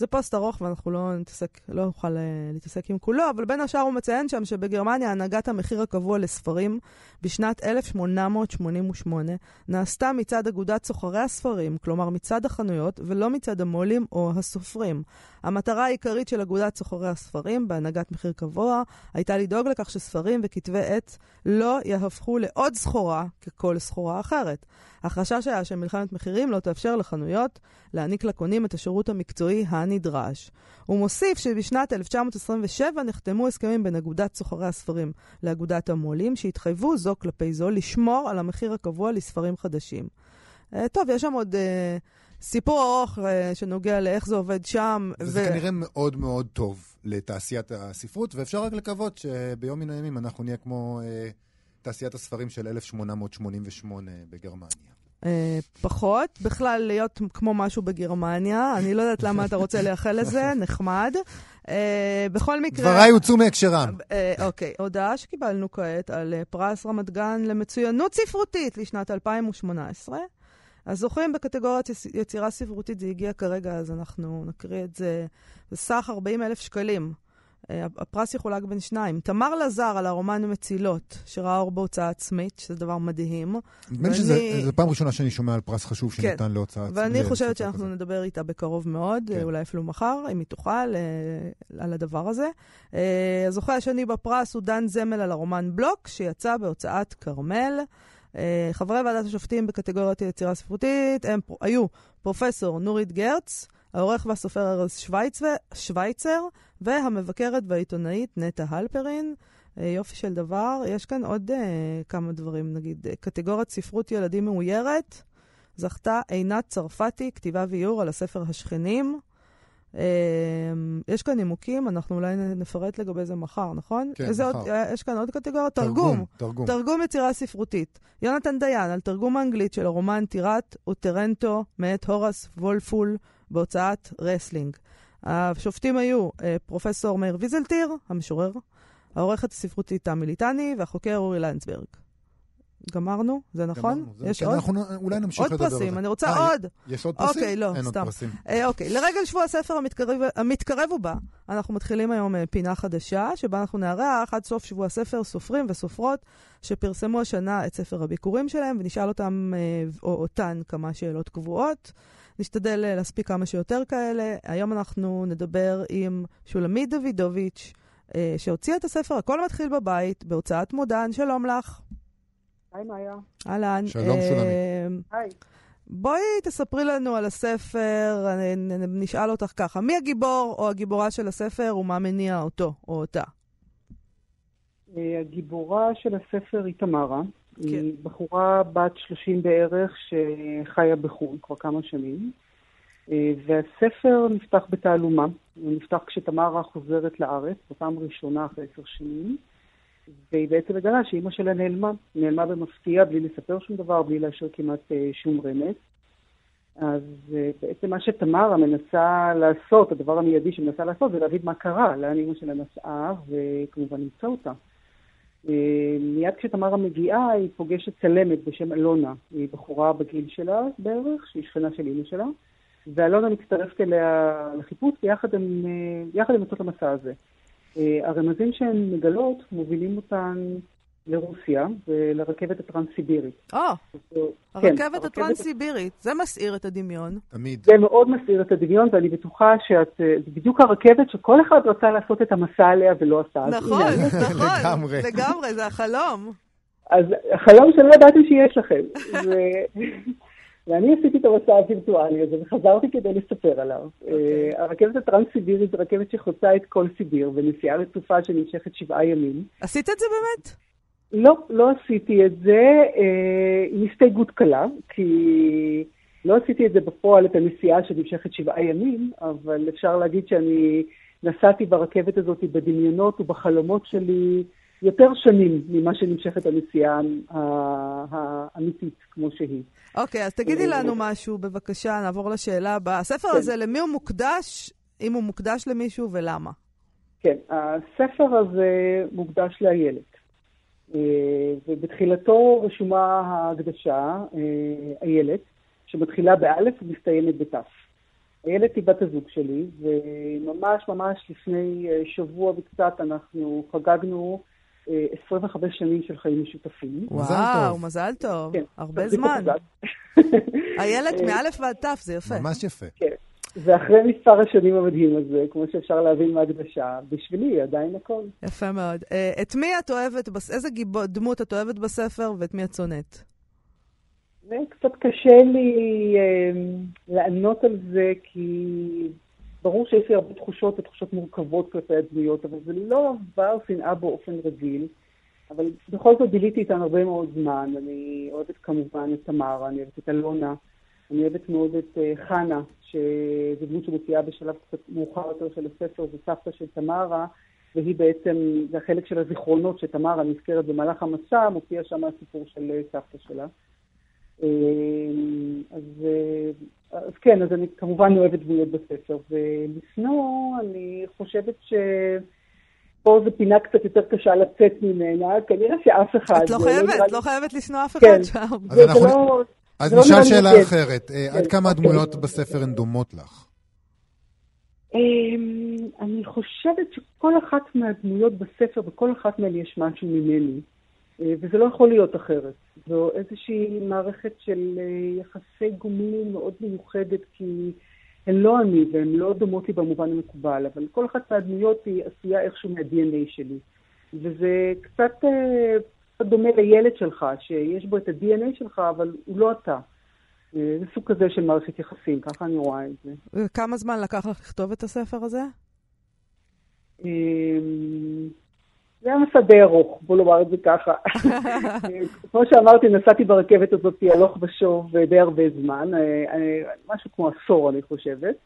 זה פוסט ארוך ואנחנו לא נתעסק, לא נוכל אה, להתעסק עם כולו, אבל בין השאר הוא מציין שם שבגרמניה הנהגת המחיר הקבוע לספרים בשנת 1888 נעשתה מצד אגודת סוחרי הספרים, כלומר מצד החנויות, ולא מצד המו"לים או הסופרים. המטרה העיקרית של אגודת סוחרי הספרים בהנהגת מחיר קבוע הייתה לדאוג לכך שספרים וכתבי עת לא יהפכו לעוד סחורה ככל סחורה אחרת. החשש היה שמלחמת מחירים לא תאפשר לחנויות להעניק לקונים את השירות המקצועי הנדרש. הוא מוסיף שבשנת 1927 נחתמו הסכמים בין אגודת סוחרי הספרים לאגודת המו"לים, שהתחייבו זו כלפי זו לשמור על המחיר הקבוע לספרים חדשים. Uh, טוב, יש שם עוד... Uh, סיפור ארוך uh, שנוגע לאיך זה עובד שם. וזה ו... כנראה מאוד מאוד טוב לתעשיית הספרות, ואפשר רק לקוות שביום מן הימים אנחנו נהיה כמו uh, תעשיית הספרים של 1888 בגרמניה. Uh, פחות, בכלל להיות כמו משהו בגרמניה, אני לא יודעת למה אתה רוצה לייחל לזה, נחמד. Uh, בכל מקרה... דבריי הוצאו מהקשרם. Uh, אוקיי, הודעה שקיבלנו כעת על uh, פרס רמת גן למצוינות ספרותית לשנת 2018. הזוכים בקטגוריית יצירה ספרותית, זה הגיע כרגע, אז אנחנו נקריא את זה, בסך 40 אלף שקלים. אה, הפרס יחולק בין שניים. תמר לזר על הרומן מצילות, שראה אור בהוצאה עצמית, שזה דבר מדהים. נדמה לי שזו פעם ראשונה שאני שומע על פרס חשוב כן. שניתן כן. להוצאה עצמית. ואני חושבת שאנחנו כזה. נדבר איתה בקרוב מאוד, כן. אולי אפילו מחר, אם היא תוכל, אה, על הדבר הזה. אה, הזוכה השני בפרס הוא דן זמל על הרומן בלוק, שיצא בהוצאת כרמל. חברי ועדת השופטים בקטגוריית יצירה ספרותית הם היו פרופסור נורית גרץ, העורך והסופר ארז שווייצר, והמבקרת והעיתונאית נטע הלפרין. אה, יופי של דבר. יש כאן עוד uh, כמה דברים, נגיד, uh, קטגוריית ספרות ילדים מאוירת, זכתה עינת צרפתי, כתיבה ואיור על הספר השכנים. Uh, יש כאן נימוקים, אנחנו אולי נפרט לגבי זה מחר, נכון? כן, מחר. עוד, יש כאן עוד קטגוריה? תרגום. תרגום. תרגום יצירה ספרותית. יונתן דיין, על תרגום האנגלית של הרומן טירת אוטרנטו מאת הורס וולפול בהוצאת רסלינג. השופטים היו אה, פרופסור מאיר ויזלטיר, המשורר, העורכת הספרותית תמי ליטני והחוקר אורי לנדסברג. גמרנו? זה נכון? גמרנו, זה יש עוד? אנחנו אולי נמשיך לדבר על זה. עוד פרסים, אני רוצה אה, אה, עוד. יש עוד פרסים? אוקיי, לא, אין סתם. עוד פרסים. אה, אוקיי, לרגל שבוע הספר המתקרב, המתקרב ובא, אנחנו מתחילים היום אה, פינה חדשה, שבה אנחנו נארח עד סוף שבוע הספר סופרים וסופרות שפרסמו השנה את ספר הביקורים שלהם, ונשאל אותם, או אותן, כמה שאלות קבועות. נשתדל אה, להספיק כמה שיותר כאלה. היום אנחנו נדבר עם שולמית דוידוביץ', אה, שהוציאה את הספר "הכל מתחיל בבית" בהוצאת מודן. שלום לך. היי, מאיה. אהלן. שלום, אה, שולמית. היי. בואי תספרי לנו על הספר, נשאל אותך ככה, מי הגיבור או הגיבורה של הספר ומה מניע אותו או אותה? הגיבורה של הספר היא תמרה. כן. היא בחורה בת 30 בערך שחיה בחו"ל כבר כמה שנים, אה, והספר נפתח בתעלומה. הוא נפתח כשתמרה חוזרת לארץ, בפעם ראשונה אחרי עשר שנים, והיא בעצם מגלה שאימא שלה נעלמה. נעלמה במפתיע בלי לספר שום דבר, בלי להשאיר כמעט אה, שום רמז. אז אה, בעצם מה שתמרה מנסה לעשות, הדבר המיידי שמנסה לעשות, זה להבין מה קרה, לאן אימא שלה נסעה, וכמובן למצוא אותה. מיד כשתמרה מגיעה, היא פוגשת צלמת בשם אלונה. היא בחורה בגיל שלה בערך, שהיא שכנה של אימא שלה, ואלונה מצטרפת אליה לחיפוש ביחד עם, אה, יוצאות המסע הזה. אה, הרמזים שהן מגלות מובילים אותן לרוסיה ולרכבת הטרנס-סיבירית. אה, הרכבת הטרנס-סיבירית, זה מסעיר את הדמיון. תמיד. זה מאוד מסעיר את הדמיון, ואני בטוחה שאת, זה בדיוק הרכבת שכל אחד רצה לעשות את המסע עליה ולא עשה. נכון, נכון. לגמרי. לגמרי, זה החלום. אז חלום שלא ידעתי שיש לכם. ואני עשיתי את המסע הווירטואלי הזה וחזרתי כדי לספר עליו. Okay. אוקיי. Uh, הרכבת הטרנס-סיבירית זו רכבת שחוצה את כל סיביר ונסיעה רצופה שנמשכת שבעה ימים. עשית את זה באמת? לא, לא עשיתי את זה uh, עם הסתייגות קלה, כי לא עשיתי את זה בפועל, את הנסיעה שנמשכת שבעה ימים, אבל אפשר להגיד שאני נסעתי ברכבת הזאת בדמיונות ובחלומות שלי יותר שנים ממה שנמשכת הנסיעה האמיתית כמו שהיא. אוקיי, אז תגידי אה, לנו משהו, בבקשה, נעבור לשאלה הבאה. הספר כן. הזה, למי הוא מוקדש, אם הוא מוקדש למישהו ולמה? כן, הספר הזה מוקדש לאיילת. אה, ובתחילתו רשומה ההקדשה, איילת, שמתחילה באלף ומסתיימת בתף. איילת היא בת הזוג שלי, וממש ממש לפני אה, שבוע וקצת אנחנו חגגנו 25 אה, שנים של חיים משותפים. וואו, מזל טוב. כן, הרבה זמן. איילת מאלף ועד תף, זה יפה. ממש יפה. כן. ואחרי מספר השנים המדהים הזה, כמו שאפשר להבין מהקדשה, בשבילי עדיין הכל. יפה מאוד. אה, את מי את אוהבת, איזה דמות את אוהבת בספר ואת מי את שונאת? קצת קשה לי אה, לענות על זה, כי ברור שיש לי הרבה תחושות ותחושות מורכבות כלפי הדמויות, אבל זה לא עבר שנאה באופן רגיל. אבל בכל זאת ביליתי איתן הרבה מאוד זמן. אני אוהבת כמובן את תמרה, אני אוהבת את אלונה, אני אוהבת מאוד את uh, חנה, שזו דמות שמופיעה בשלב קצת מאוחר יותר של הספר, זו סבתא של תמרה, והיא בעצם, זה החלק של הזיכרונות שתמרה נזכרת במהלך המסע, מופיע שם הסיפור של אה, סבתא שלה. אמ, אז, אה, אז כן, אז אני כמובן אוהבת דמויות בספר. ולשנוא, אני חושבת ש... פה זו פינה קצת יותר קשה לצאת ממנה, כנראה שאף אחד... את לא, לא חייבת, לא חייבת לשנוא אף אחד כן. שם. אז אנחנו... לא- אז לא נשאל שאלה אחרת. אה, עד כן, כמה אוקיי. הדמויות בספר הן דומות לך? אמ, אני חושבת שכל אחת מהדמויות בספר, בכל אחת מהן יש משהו ממני. אה, וזה לא יכול להיות אחרת. זו איזושהי מערכת של אה, יחסי גומלין מאוד מיוחדת, כי הן לא אני והן לא דומות לי במובן המקובל, אבל כל אחת מהדמויות היא עשויה איכשהו מה-DNA שלי. וזה קצת, קצת דומה לילד שלך, שיש בו את ה-DNA שלך, אבל הוא לא אתה. זה סוג כזה של מערכת יחסים, ככה אני רואה את זה. וכמה זמן לקח לך לכתוב את הספר הזה? אמ, זה היה מסע די ארוך, בוא נאמר את זה ככה. כמו שאמרתי, נסעתי ברכבת הזאת הלוך ושוב די הרבה זמן, אה, אה, משהו כמו עשור, אני חושבת.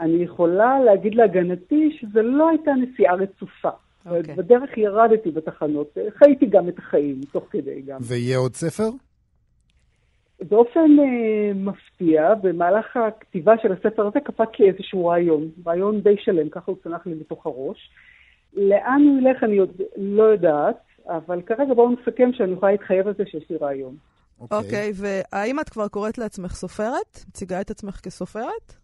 אני יכולה להגיד להגנתי שזו לא הייתה נסיעה רצופה. Okay. אוקיי. בדרך ירדתי בתחנות, חייתי גם את החיים, תוך כדי גם. ויהיה עוד ספר? באופן אה, מפתיע, במהלך הכתיבה של הספר הזה קפץ לי איזשהו רעיון, רעיון די שלם, ככה הוא צנח לי לתוך הראש. לאן הוא ילך אני עוד לא יודעת, אבל כרגע בואו נסכם שאני יכולה להתחייב על זה שיש לי רעיון. אוקיי, okay. okay, והאם את כבר קוראת לעצמך סופרת? מציגה את עצמך כסופרת?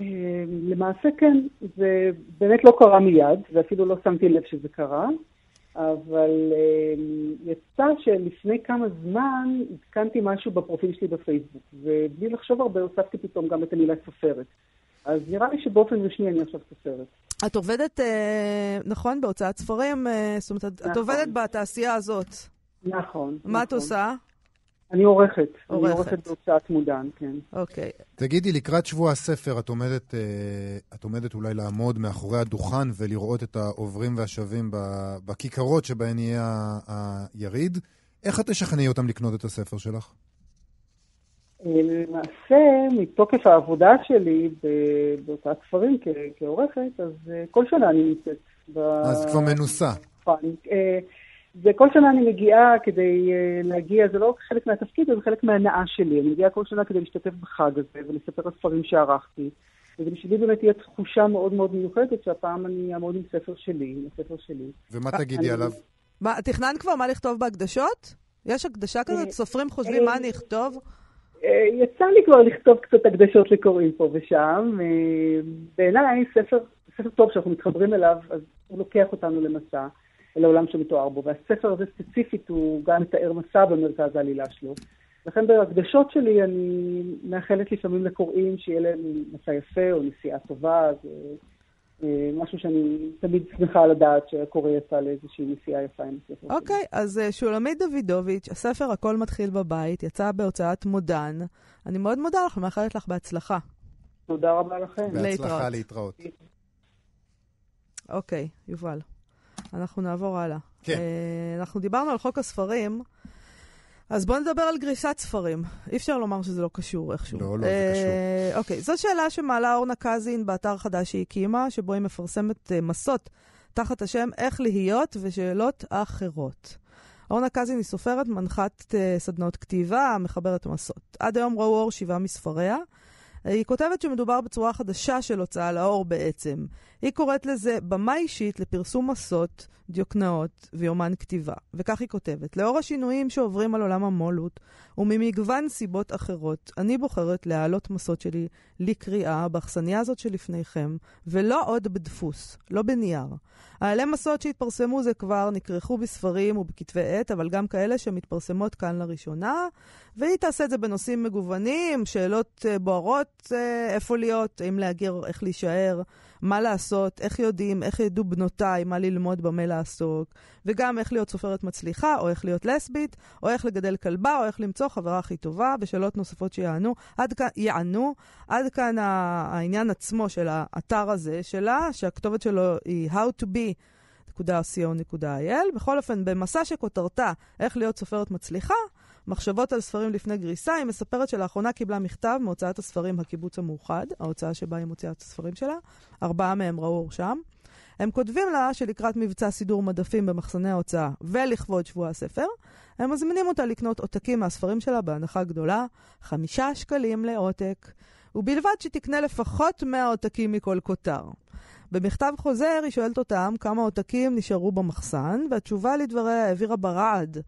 אה, למעשה כן, זה באמת לא קרה מיד, ואפילו לא שמתי לב שזה קרה, אבל אה, יצא שלפני כמה זמן עדכנתי משהו בפרופיל שלי בפייסבוק, ובלי לחשוב הרבה הוספתי פתאום גם את המילה סופרת. אז נראה לי שבאופן רשמי אני עכשיו סופרת. את עובדת, אה, נכון, בהוצאת ספרים? זאת אומרת, נכון. את עובדת בתעשייה הזאת. נכון. מה נכון. את עושה? אני עורכת. עורכת. אני עורכת בהוצאת מודן, כן. אוקיי. תגידי, לקראת שבוע הספר, את עומדת, אה, את עומדת אולי לעמוד מאחורי הדוכן ולראות את העוברים והשבים בכיכרות שבהן יהיה היריד. איך את תשכנעי אותם לקנות את הספר שלך? למעשה, מתוקף העבודה שלי בהוצאת ספרים כעורכת, אז אה, כל שנה אני נמצאת. אז כבר מנוסה. וכל שנה אני מגיעה כדי אה, להגיע, זה לא חלק מהתפקיד, זה חלק מההנאה שלי. אני מגיעה כל שנה כדי להשתתף בחג הזה ולספר על ספרים שערכתי. ובשבילי באמת תהיה תחושה מאוד מאוד מיוחדת שהפעם אני אעמוד עם ספר שלי, עם הספר שלי. ומה תגידי עליו? מה, תכננת כבר מה לכתוב בהקדשות? יש הקדשה כזאת? סופרים חושבים מה אני אכתוב? אה, יצא לי כבר לכתוב קצת הקדשות לקוראים פה ושם. אה, בעיניי, ספר, ספר טוב שאנחנו מתחברים אליו, אז הוא לוקח אותנו למסע, אל העולם שמתואר בו. והספר הזה ספציפית הוא גם מתאר מסע במרכז העלילה שלו. לכן בהקדשות שלי אני מאחלת לפעמים לקוראים שיהיה להם מסע יפה או נסיעה טובה. זה, אה, משהו שאני תמיד שמחה לדעת שהקורא יצא לאיזושהי נסיעה יפה עם הספר. אוקיי, אז אה, שולמית דוידוביץ', הספר הכל מתחיל בבית, יצא בהוצאת מודן. אני מאוד מודה לך ומאחלת לך בהצלחה. תודה רבה לכם. בהצלחה להתראות. אוקיי, יובל. אנחנו נעבור הלאה. כן. Uh, אנחנו דיברנו על חוק הספרים, אז בואו נדבר על גריסת ספרים. אי אפשר לומר שזה לא קשור איכשהו. לא, לא, זה קשור. אוקיי, זו שאלה שמעלה אורנה קזין באתר חדש שהיא הקימה, שבו היא מפרסמת uh, מסות תחת השם איך להיות ושאלות אחרות. אורנה קזין היא סופרת, מנחת סדנאות כתיבה, מחברת מסות. עד היום ראו אור שבעה מספריה. היא כותבת שמדובר בצורה חדשה של הוצאה לאור בעצם. היא קוראת לזה במה אישית לפרסום מסות, דיוקנאות ויומן כתיבה. וכך היא כותבת: לאור השינויים שעוברים על עולם המו"לות, וממגוון סיבות אחרות, אני בוחרת להעלות מסות שלי לקריאה באכסניה הזאת שלפניכם, ולא עוד בדפוס, לא בנייר. העלי מסות שהתפרסמו זה כבר נכרכו בספרים ובכתבי עת, אבל גם כאלה שמתפרסמות כאן לראשונה, והיא תעשה את זה בנושאים מגוונים, שאלות uh, בוערות, uh, איפה להיות, האם להגר, איך להישאר, מה לעשות, איך יודעים, איך ידעו בנותיי מה ללמוד, במה לעסוק, וגם איך להיות סופרת מצליחה, או איך להיות לסבית, או איך לגדל כלבה, או איך למצוא חברה הכי טובה, ושאלות נוספות שיענו. עד כאן, יענו. עד כאן העניין עצמו של האתר הזה שלה, שהכתובת שלו היא how to be. .co.il. בכל אופן, במסע שכותרתה איך להיות סופרת מצליחה, מחשבות על ספרים לפני גריסה, היא מספרת שלאחרונה קיבלה מכתב מהוצאת הספרים הקיבוץ המאוחד, ההוצאה שבה היא מוציאה את הספרים שלה. ארבעה מהם ראו אור שם. הם כותבים לה שלקראת מבצע סידור מדפים במחסני ההוצאה ולכבוד שבוע הספר, הם מזמינים אותה לקנות עותקים מהספרים שלה בהנחה גדולה, חמישה שקלים לעותק, ובלבד שתקנה לפחות 100 עותקים מכל כותר. במכתב חוזר היא שואלת אותם כמה עותקים נשארו במחסן, והתשובה לדבריה העבירה ברעד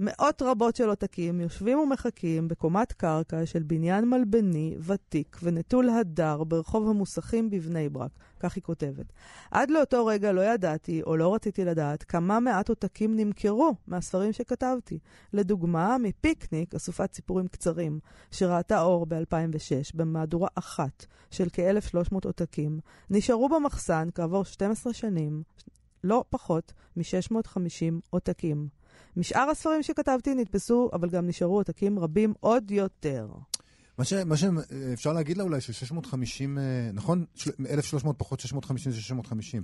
מאות רבות של עותקים יושבים ומחכים בקומת קרקע של בניין מלבני, ותיק ונטול הדר ברחוב המוסכים בבני ברק. כך היא כותבת. עד לאותו רגע לא ידעתי, או לא רציתי לדעת, כמה מעט עותקים נמכרו מהספרים שכתבתי. לדוגמה, מפיקניק, אסופת סיפורים קצרים, שראתה אור ב-2006, במהדורה אחת של כ-1,300 עותקים, נשארו במחסן כעבור 12 שנים, לא פחות מ-650 עותקים. משאר הספרים שכתבתי נתפסו, אבל גם נשארו עותקים רבים עוד יותר. מה, ש, מה שאפשר להגיד לה אולי ש-650, אה, נכון? 1,300 פחות 650 זה 650.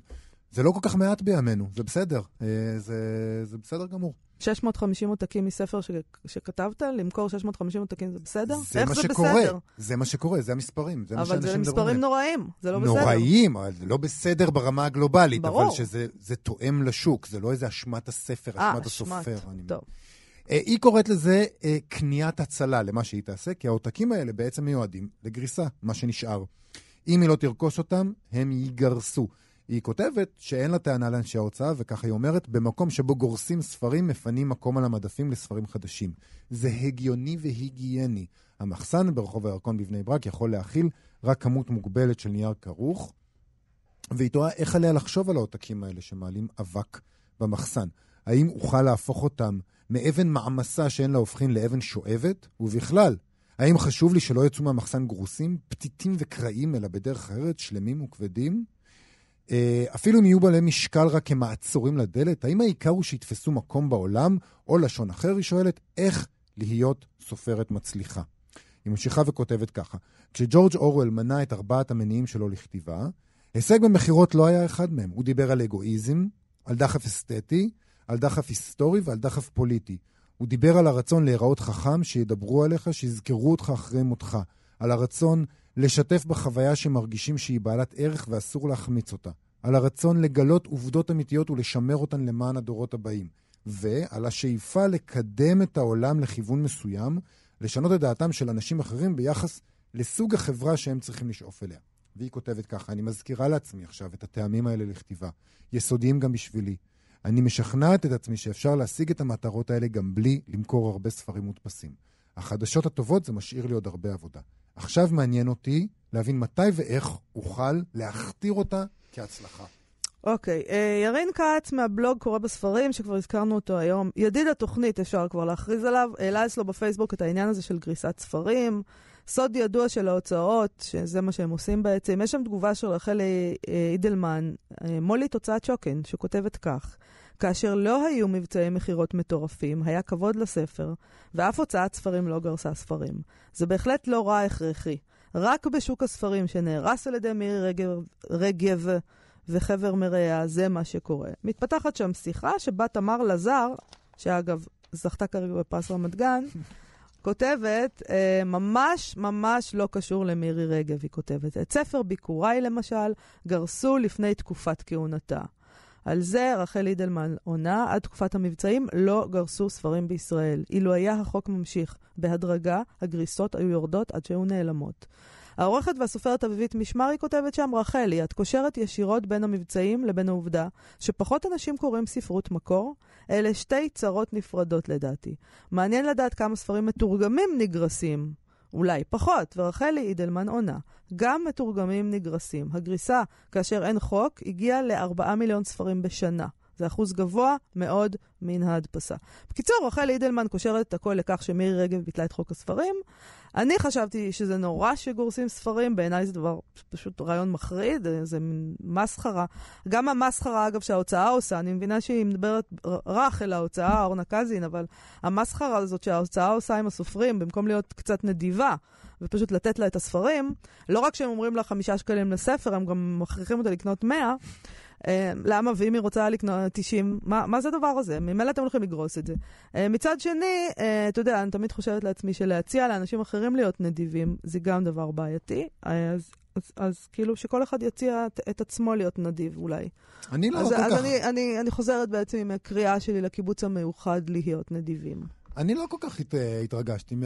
זה לא כל כך מעט בימינו, זה בסדר. אה, זה, זה בסדר גמור. 650 עותקים מספר ש... שכתבת, למכור 650 עותקים זה בסדר? זה איך זה שקורה, בסדר? זה מה שקורה, זה המספרים. זה אבל זה מספרים נוראים, זה לא בסדר. נוראים, אבל זה לא בסדר ברמה הגלובלית. ברור. אבל שזה תואם לשוק, זה לא איזה אשמת הספר, אשמת אה, הסופר. אשמת, טוב. אה, היא קוראת לזה אה, קניית הצלה, למה שהיא תעשה, כי העותקים האלה בעצם מיועדים לגריסה, מה שנשאר. אם היא לא תרכוש אותם, הם ייגרסו. היא כותבת שאין לה טענה לאנשי ההוצאה, וככה היא אומרת, במקום שבו גורסים ספרים, מפנים מקום על המדפים לספרים חדשים. זה הגיוני והיגייני. המחסן ברחוב הירקון בבני ברק יכול להכיל רק כמות מוגבלת של נייר כרוך, והיא תוהה איך עליה לחשוב על העותקים האלה שמעלים אבק במחסן. האם אוכל להפוך אותם מאבן מעמסה שאין לה הופכין לאבן שואבת? ובכלל, האם חשוב לי שלא יצאו מהמחסן גרוסים, פתיתים וקרעים, אלא בדרך אחרת, שלמים וכבדים? אה, אפילו אם יהיו בעלי משקל רק כמעצורים לדלת, האם העיקר הוא שיתפסו מקום בעולם, או לשון אחר, היא שואלת, איך להיות סופרת מצליחה? היא ממשיכה וכותבת ככה: כשג'ורג' אורוול מנה את ארבעת המניעים שלו לכתיבה, הישג במכירות לא היה אחד מהם. הוא דיבר על אגואיזם, על דחף אסתטי, על דחף היסטורי ועל דחף פוליטי. הוא דיבר על הרצון להיראות חכם, שידברו עליך, שיזכרו אותך אחרי מותך. על הרצון לשתף בחוויה שמרגישים שהיא בעלת ערך ואסור להחמיץ אותה. על הרצון לגלות עובדות אמיתיות ולשמר אותן למען הדורות הבאים. ועל השאיפה לקדם את העולם לכיוון מסוים, לשנות את דעתם של אנשים אחרים ביחס לסוג החברה שהם צריכים לשאוף אליה. והיא כותבת ככה, אני מזכירה לעצמי עכשיו את הטעמים האלה לכתיבה, יסודיים גם בשבילי. אני משכנעת את עצמי שאפשר להשיג את המטרות האלה גם בלי למכור הרבה ספרים מודפסים. החדשות הטובות זה משאיר לי עוד הרבה עבודה. עכשיו מעניין אותי להבין מתי ואיך אוכל להכתיר אותה כהצלחה. אוקיי, אה, ירין כץ מהבלוג קורא בספרים, שכבר הזכרנו אותו היום. ידיד התוכנית, אפשר כבר להכריז עליו, העלה אצלו בפייסבוק את העניין הזה של גריסת ספרים. סוד ידוע של ההוצאות, שזה מה שהם עושים בעצם. יש שם תגובה של רחלי אה, אידלמן, אה, מולי תוצאת שוקן, שכותבת כך: כאשר לא היו מבצעי מכירות מטורפים, היה כבוד לספר, ואף הוצאת ספרים לא גרסה ספרים. זה בהחלט לא רע הכרחי. רק בשוק הספרים שנהרס על ידי מירי רגב, רגב וחבר מרעיה, זה מה שקורה. מתפתחת שם שיחה שבה תמר לזר, שאגב, זכתה כרגע בפרס רמת גן, כותבת, אה, ממש ממש לא קשור למירי רגב, היא כותבת. את ספר ביקוריי, למשל, גרסו לפני תקופת כהונתה. על זה רחל אידלמן עונה, עד תקופת המבצעים לא גרסו ספרים בישראל. אילו היה החוק ממשיך בהדרגה, הגריסות היו יורדות עד שהיו נעלמות. העורכת והסופרת אביבית משמרי כותבת שם, רחלי, את קושרת ישירות בין המבצעים לבין העובדה שפחות אנשים קוראים ספרות מקור. אלה שתי צרות נפרדות לדעתי. מעניין לדעת כמה ספרים מתורגמים נגרסים. אולי פחות, ורחלי אידלמן עונה. גם מתורגמים נגרסים. הגריסה, כאשר אין חוק, הגיעה ל-4 מיליון ספרים בשנה. זה אחוז גבוה מאוד מן ההדפסה. בקיצור, רחל אידלמן קושרת את הכל לכך שמירי רגב ביטלה את חוק הספרים. אני חשבתי שזה נורא שגורסים ספרים, בעיניי זה דבר פשוט רעיון מחריד, זה מין מסחרה. גם המסחרה, אגב, שההוצאה עושה, אני מבינה שהיא מדברת רך אל ההוצאה, אורנה קזין, אבל המסחרה הזאת שההוצאה עושה עם הסופרים, במקום להיות קצת נדיבה, ופשוט לתת לה את הספרים, לא רק שהם אומרים לה חמישה שקלים לספר, הם גם מכריחים אותה לקנות מאה. אה, למה? ואם היא רוצה לקנות 90, מה, מה זה הדבר הזה? ממילא אתם הולכים לגרוס את זה. אה, מצד שני, אה, אתה יודע, אני תמיד חושבת לעצמי שלהציע לאנשים אחרים להיות נדיבים, זה גם דבר בעייתי. אז, אז, אז כאילו שכל אחד יציע את, את עצמו להיות נדיב אולי. אני לא אז, כל אז כך... אני, אני, אני חוזרת בעצם עם הקריאה שלי לקיבוץ המאוחד להיות נדיבים. אני לא כל כך הת, התרגשתי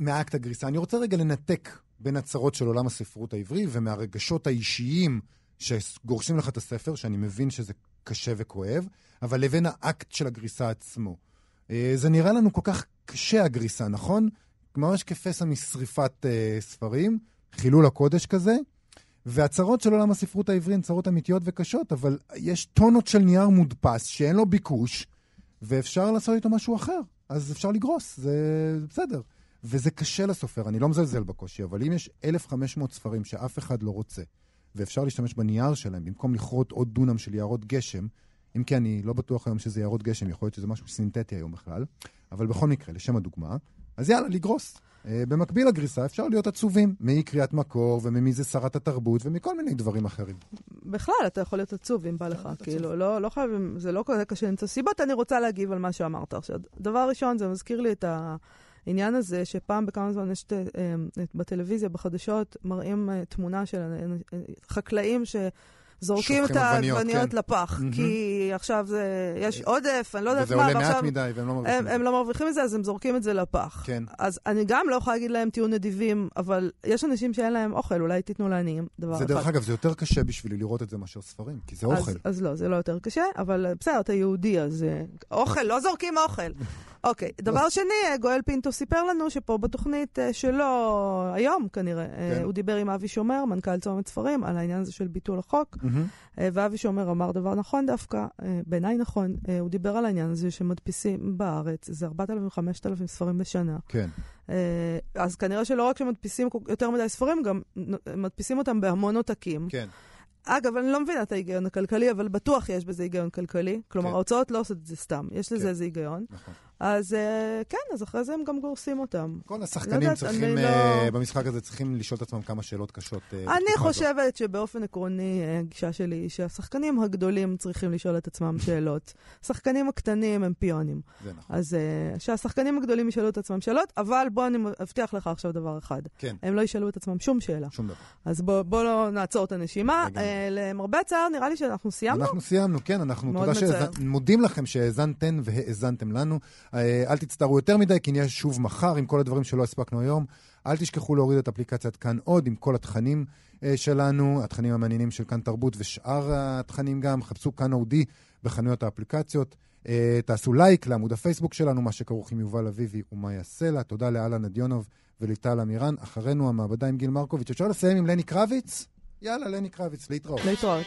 מאקט הגריסה. אני רוצה רגע לנתק בין הצרות של עולם הספרות העברי ומהרגשות האישיים שגורשים לך את הספר, שאני מבין שזה קשה וכואב, אבל לבין האקט של הגריסה עצמו. אה, זה נראה לנו כל כך קשה, הגריסה, נכון? ממש כפסע משריפת uh, ספרים, חילול הקודש כזה. והצרות של עולם הספרות העברי הן צרות אמיתיות וקשות, אבל יש טונות של נייר מודפס שאין לו ביקוש, ואפשר לעשות איתו משהו אחר. אז אפשר לגרוס, זה בסדר. וזה קשה לסופר, אני לא מזלזל בקושי, אבל אם יש 1,500 ספרים שאף אחד לא רוצה, ואפשר להשתמש בנייר שלהם במקום לכרות עוד דונם של יערות גשם, אם כי אני לא בטוח היום שזה יערות גשם, יכול להיות שזה משהו סינתטי היום בכלל, אבל בכל מקרה, לשם הדוגמה, אז יאללה, לגרוס. Uh, במקביל לגריסה אפשר להיות עצובים מאי קריאת מקור וממי זה שרת התרבות ומכל מיני דברים אחרים. בכלל, אתה יכול להיות עצוב אם בא לך, כאילו, לא, לא חייבים, זה לא כזה קשה למצוא סיבות. אני רוצה להגיב על מה שאמרת עכשיו. דבר ראשון, זה מזכיר לי את ה... העניין הזה שפעם בכמה זמן יש אה, בטלוויזיה, בחדשות, מראים אה, תמונה של אה, חקלאים ש... זורקים את העגבניות כן. לפח, mm-hmm. כי עכשיו זה, יש עודף, אני לא יודעת מה, ועכשיו... וזה עולה מעט מדי, והם לא מרוויחים הם, הם לא מרוויחים מזה, אז הם זורקים את זה לפח. כן. אז אני גם לא יכולה להגיד להם, תהיו נדיבים, אבל יש אנשים שאין להם אוכל, אולי תיתנו לעניים, דבר אחד. זה דרך אגב, זה יותר קשה בשבילי לראות את זה מאשר ספרים, כי זה אוכל. אז, אז לא, זה לא יותר קשה, אבל בסדר, אתה יהודי, אז אוכל, לא זורקים אוכל. אוקיי, okay, דבר שני, גואל פינטו סיפר לנו שפה בתוכנית שלו, היום כנראה, כן. הוא דיבר עם אבי שומר, מנכ"ל צומת ספרים, על העניין הזה של ביטול החוק, mm-hmm. Uh, ואבי שומר אמר דבר נכון דווקא, uh, בעיניי נכון, uh, הוא דיבר על העניין הזה שמדפיסים בארץ, זה 4,000-5,000 ספרים בשנה. כן. אז כנראה שלא רק שמדפיסים יותר מדי ספרים, גם מדפיסים אותם בהמון עותקים. כן. אגב, אני לא מבינה את ההיגיון הכלכלי, אבל בטוח יש בזה היגיון כלכלי. כלומר, כן. ההוצאות לא עושות את זה סתם, יש לזה כן. איזה היגיון. נכון. אז uh, כן, אז אחרי זה הם גם גורסים אותם. כל השחקנים לא צריכים, uh, לא... במשחק הזה צריכים לשאול את עצמם כמה שאלות קשות. Uh, אני חושבת הזאת. שבאופן עקרוני, הגישה שלי היא שהשחקנים הגדולים צריכים לשאול את עצמם שאלות. השחקנים הקטנים הם פיונים. זה נכון. אז uh, שהשחקנים הגדולים ישאלו את עצמם שאלות, אבל בוא אני מבטיח לך עכשיו דבר אחד. כן. הם לא ישאלו את עצמם שום שאלה. שום דבר. אז בוא, בוא לא נעצור את הנשימה. Uh, למרבה הצער, נראה לי שאנחנו סיימנו. אנחנו סיימנו, כן, אנחנו תודה שמודים לכם שהאזנתן והאזנתם לנו. אה, אל תצטערו יותר מדי, כי נהיה שוב מחר עם כל הדברים שלא הספקנו היום. אל תשכחו להוריד את אפליקציית כאן עוד עם כל התכנים uh, שלנו, התכנים המעניינים של כאן תרבות ושאר התכנים גם. חפשו כאן אודי בחנויות האפליקציות. Uh, תעשו לייק לעמוד הפייסבוק שלנו, מה שכרוך עם יובל אביבי ומאיה סלע. תודה לאלן נדיונוב וליטל אמירן. אחרינו המעבדה עם גיל מרקוביץ'. אפשר לסיים עם לני קרביץ? יאללה, לני קרביץ, להתראות. להתראות.